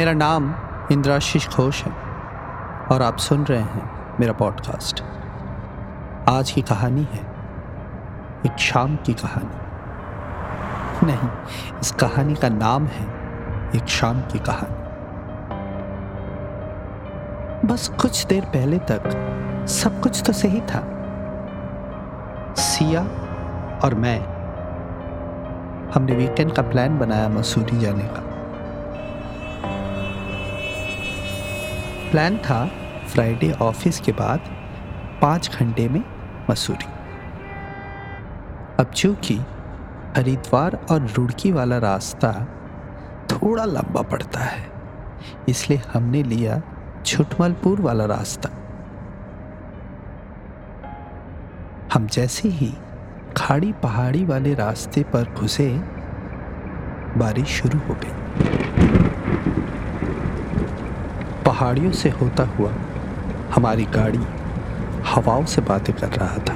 मेरा नाम इंद्राशीष घोष है और आप सुन रहे हैं मेरा पॉडकास्ट। आज की कहानी है एक शाम की कहानी। नहीं, इस कहानी का नाम है एक शाम की कहानी। बस कुछ देर पहले तक सब कुछ तो सही था। सिया और मैं, हमने वीकेंड का प्लान बनाया मसूरी जाने का। प्लान था फ्राइडे ऑफ़िस के बाद पाँच घंटे में मसूरी। अब चूँकि हरिद्वार और रुड़की वाला रास्ता थोड़ा लंबा पड़ता है, इसलिए हमने लिया छुटमलपुर वाला रास्ता। हम जैसे ही खाड़ी पहाड़ी वाले रास्ते पर घुसे, बारिश शुरू हो गई। पहाड़ियों से होता हुआ हमारी गाड़ी हवाओं से बातें कर रहा था।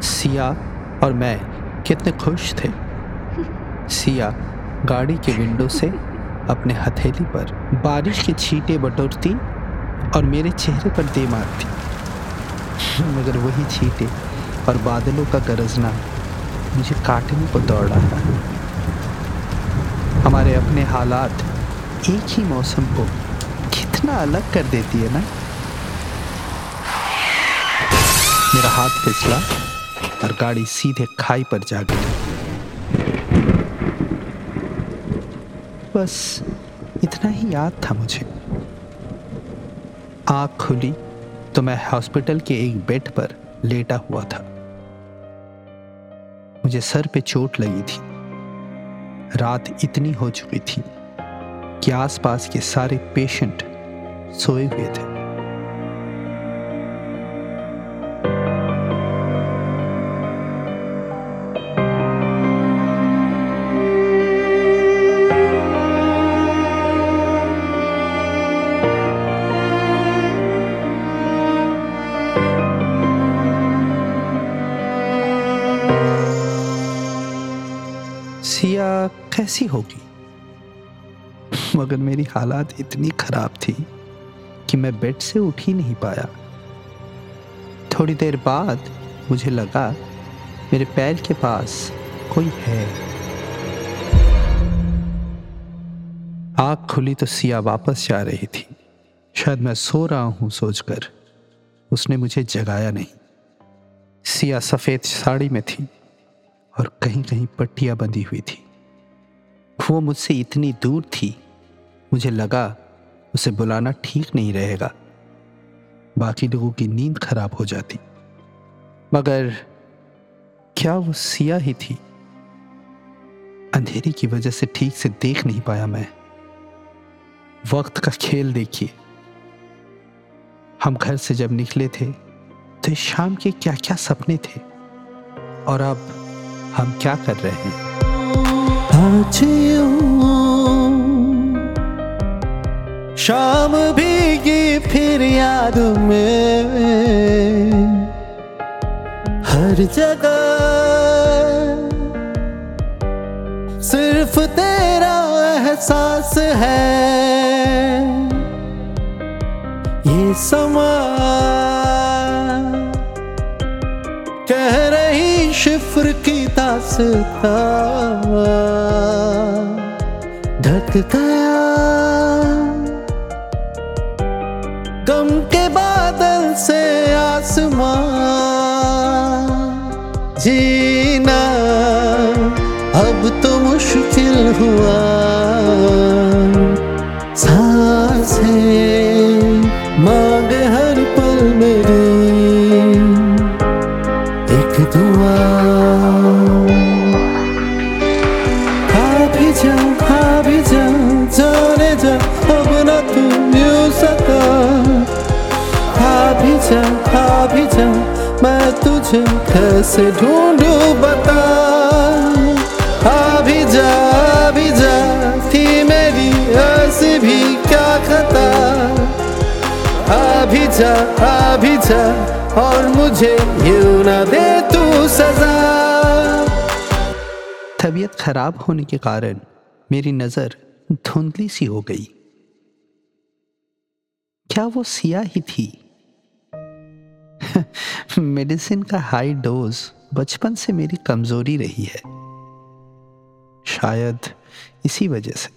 सिया और मैं कितने खुश थे। सिया गाड़ी के विंडो से अपने हथेली पर बारिश की छींटे बटोरती और मेरे चेहरे पर दे मारती। मगर वही छींटे और बादलों का गरजना मुझे काटने को दौड़। रहा हमारे अपने हालात एक ही मौसम को कितना अलग कर देती है ना? मेरा हाथ फिसला और गाड़ी सीधे खाई पर जा गई। बस इतना ही याद था मुझे। आँख खुली तो मैं हॉस्पिटल के एक बेड पर लेटा हुआ था। मुझे सर पे चोट लगी थी। रात इतनी हो चुकी थी। कि आसपास के सारे पेशेंट सोए हुए थे। सिया कैसी होगी? मगर मेरी हालात इतनी खराब थी कि मैं बेड से उठ ही नहीं पाया। थोड़ी देर बाद मुझे लगा, मेरे पैर के पास कोई है। आँख खुली तो सिया वापस जा रही थी। शायद मैं सो रहा हूँ सोचकर। उसने मुझे जगाया नहीं। सिया सफ़ेद साड़ी में थी और कहीं कहीं पट्टियाँ बंधी हुई थी। वो मुझसे इतनी दूर थी मुझे लगा उसे बुलाना ठीक नहीं रहेगा। बाकी लोगों की नींद खराब हो जाती। मगर क्या वो सिया ही थी? अंधेरी की वजह से ठीक से देख नहीं पाया मैं। वक्त का खेल देखिए। हम घर से जब निकले थे तो शाम के क्या क्या सपने थे? और अब हम क्या कर रहे हैं? शाम भीगी फिर याद में। हर जगह सिर्फ़ तेरा एहसास है। ये समा कह रही शिफ्र की दासता ढक गया जीना। अब तो मुश्किल हुआ। साँसें मांगे हर पल मेरी। एक दुआ। खा भी जा खा भी जा जाने जा। अब ना तू यूँ सका खा भी जा खा भी जा मैं तुझे कैसे ढूंढूं बता। आ भी जा आ भी जा, थी मेरी ऐसी भी क्या खता। आ भी जा आ भी जा, और मुझे यूँ ना दे तू सजा। तबीयत खराब होने के कारण मेरी नज़र धुंधली सी हो गई। क्या वो सिया ही थी? मेडिसिन का हाई डोज बचपन से मेरी कमज़ोरी रही है। शायद इसी वजह से।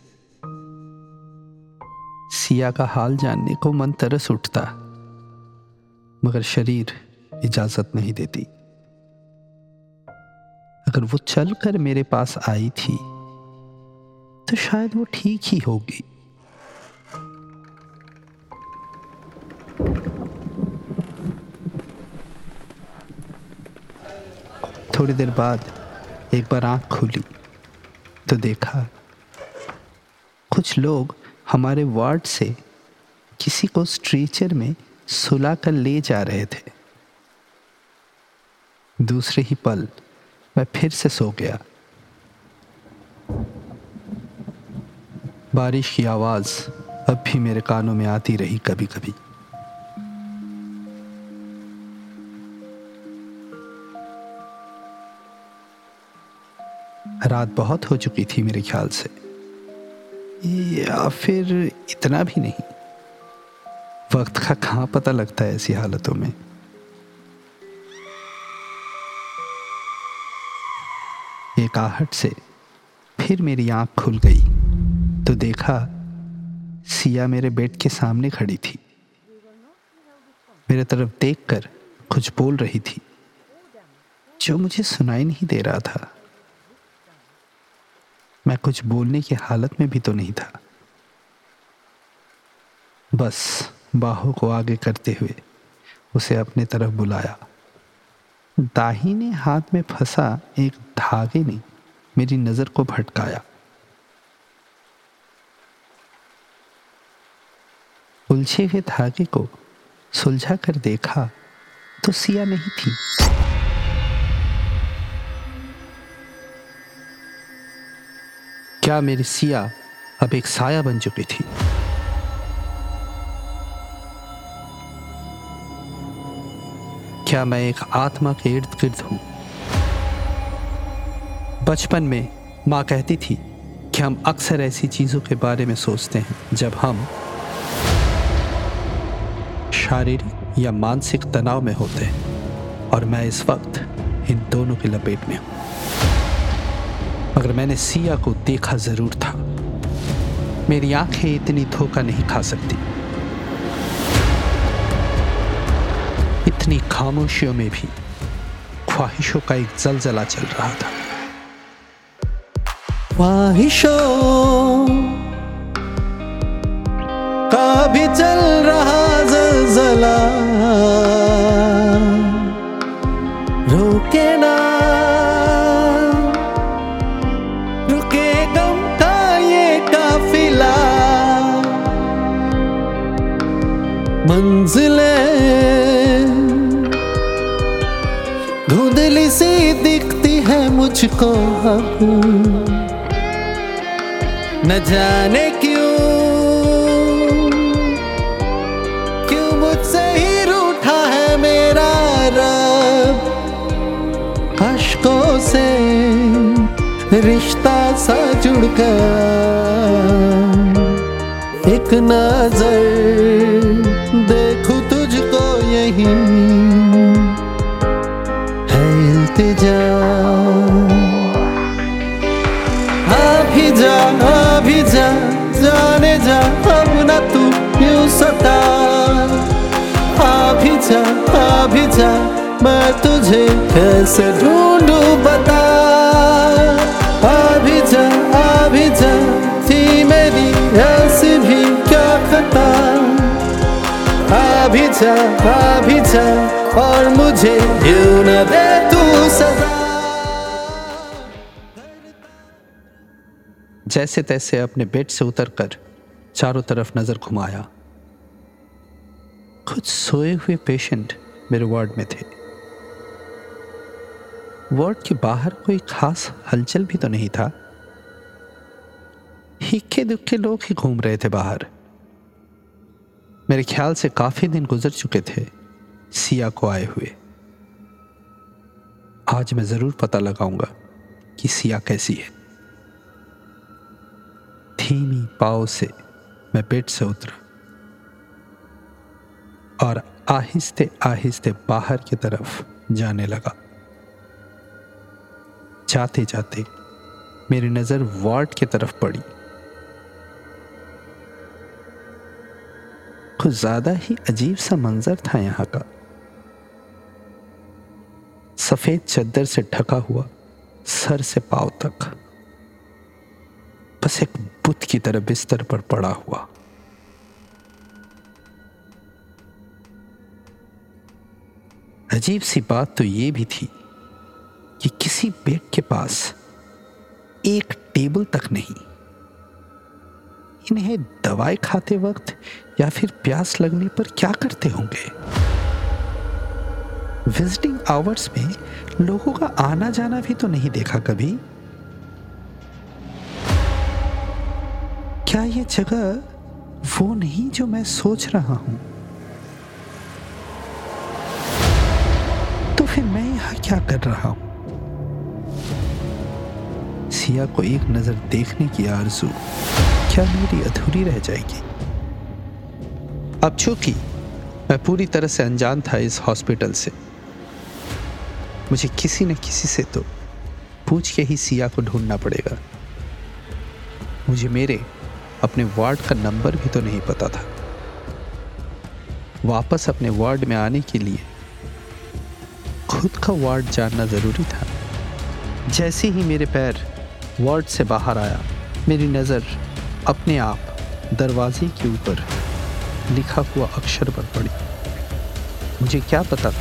सिया का हाल जानने को मन तरस उठता, मगर शरीर इजाज़त नहीं देती। अगर वो चलकर मेरे पास आई थी तो शायद वो ठीक ही होगी। थोड़ी देर बाद एक बार आँख खुली तो देखा, कुछ लोग हमारे वार्ड से किसी को स्ट्रेचर में सुला कर ले जा रहे थे। दूसरे ही पल मैं फिर से सो गया। बारिश की आवाज़ अब भी मेरे कानों में आती रही कभी कभी रात बहुत हो चुकी थी मेरे ख्याल से। या फिर इतना भी नहीं। वक्त का कहाँ पता लगता है ऐसी हालतों में? एक आहट से फिर मेरी आँख खुल गई तो देखा सिया मेरे बेड के सामने खड़ी थी। मेरे तरफ़ देखकर कुछ बोल रही थी, जो मुझे सुनाई नहीं दे रहा था। मैं कुछ बोलने की हालत में भी तो नहीं था। बस बाहों को आगे करते हुए उसे अपने तरफ़ बुलाया। दाहिने हाथ में फंसा एक धागे ने मेरी नज़र को भटकाया। उलझे हुए धागे को सुलझा कर देखा तो सिया नहीं थी। क्या मेरी सिया अब एक साया बन चुकी थी? क्या मैं एक आत्मा के इर्द गिर्द हूँ? बचपन में माँ कहती थी कि हम अक्सर ऐसी चीज़ों के बारे में सोचते हैं, जब हम शारीरिक या मानसिक तनाव में होते हैं, और मैं इस वक्त इन दोनों की लपेट में हूँ। मगर मैंने सिया को देखा ज़रूर था। मेरी आँखें इतनी धोखा नहीं खा सकती। इतनी खामोशियों में भी ख्वाहिशों का एक जलजला चल रहा था। ख्वाहिशों का भी चल रहा मुझको अब न जाने क्यों? क्यों मुझसे ही रूठा है मेरा से रिश्ता सा जुड़ गया एक नज़र देखूँ तुझको यही। जा अभी जा, मैं तुझे कैसे ढूंढू बता। अभी जा अभी जा, थी मेरी ऐसी भी क्या खता। अभी जा अभी जा, और मुझे यूँ न दे तू सजा। जैसे तैसे अपने बेड से उतरकर चारों तरफ़ नज़र घुमाया। कुछ सोए हुए पेशेंट मेरे वार्ड में थे। वार्ड के बाहर कोई खास हलचल भी तो नहीं था। हिक्के दुक्के लोग ही घूम रहे थे बाहर। मेरे ख्याल से काफ़ी दिन गुजर चुके थे, सिया को आए हुए। आज मैं ज़रूर पता लगाऊँगा कि सिया कैसी है। धीमी पाव से मैं पेट से उतरा। और आहिस्ते आहिस्ते बाहर की तरफ़ जाने लगा। जाते जाते मेरी नज़र वार्ड की तरफ़ पड़ी। कुछ ज़्यादा ही अजीब सा मंजर था यहाँ का। सफ़ेद चद्दर से ढका हुआ सर से पाव तक। बस एक बुत की तरह बिस्तर पर पड़ा हुआ। अजीब सी बात तो यह भी थी कि किसी बेड के पास एक टेबल तक नहीं, इन्हें दवाई खाते वक्त या फिर प्यास लगने पर क्या करते होंगे? विजिटिंग आवर्स में लोगों का आना जाना भी तो नहीं देखा कभी? क्या ये जगह वो नहीं जो मैं सोच रहा हूँ? फिर मैं यहाँ क्या कर रहा हूँ? सिया को एक नज़र देखने की आरज़ू। क्या मेरी अधूरी रह जाएगी? अब चूँकि मैं पूरी तरह से अनजान था इस हॉस्पिटल से, मुझे किसी न किसी से तो पूछ के ही सिया को ढूंढना पड़ेगा। मुझे मेरे अपने वार्ड का नंबर भी तो नहीं पता था। वापस अपने वार्ड में आने के लिए खुद का वार्ड जानना ज़रूरी था। जैसे ही मेरे पैर वार्ड से बाहर आया, मेरी नज़र अपने आप दरवाजे के ऊपर लिखा हुआ अक्षर पर पड़ी। मुझे क्या पता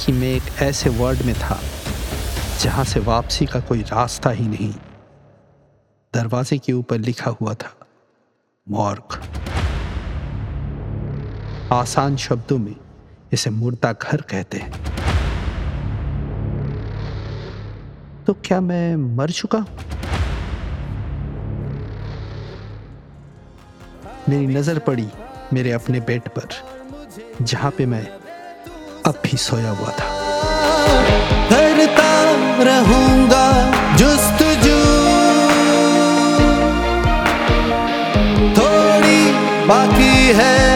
कि मैं एक ऐसे वर्ड में था, जहाँ से वापसी का कोई रास्ता ही नहीं। दरवाजे के ऊपर लिखा हुआ था, मॉर्ग। आसान शब्दों में इसे मुर्दा घर कहते हैं। तो क्या मैं मर चुका? मेरी नज़र पड़ी मेरे अपने बेड पर, जहाँ पे मैं अब भी सोया हुआ था। करता रहूँगा जुस्तजू थोड़ी बाकी है।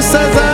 तू सजा